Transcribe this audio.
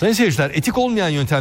Sayın seyirciler etik olmayan yöntem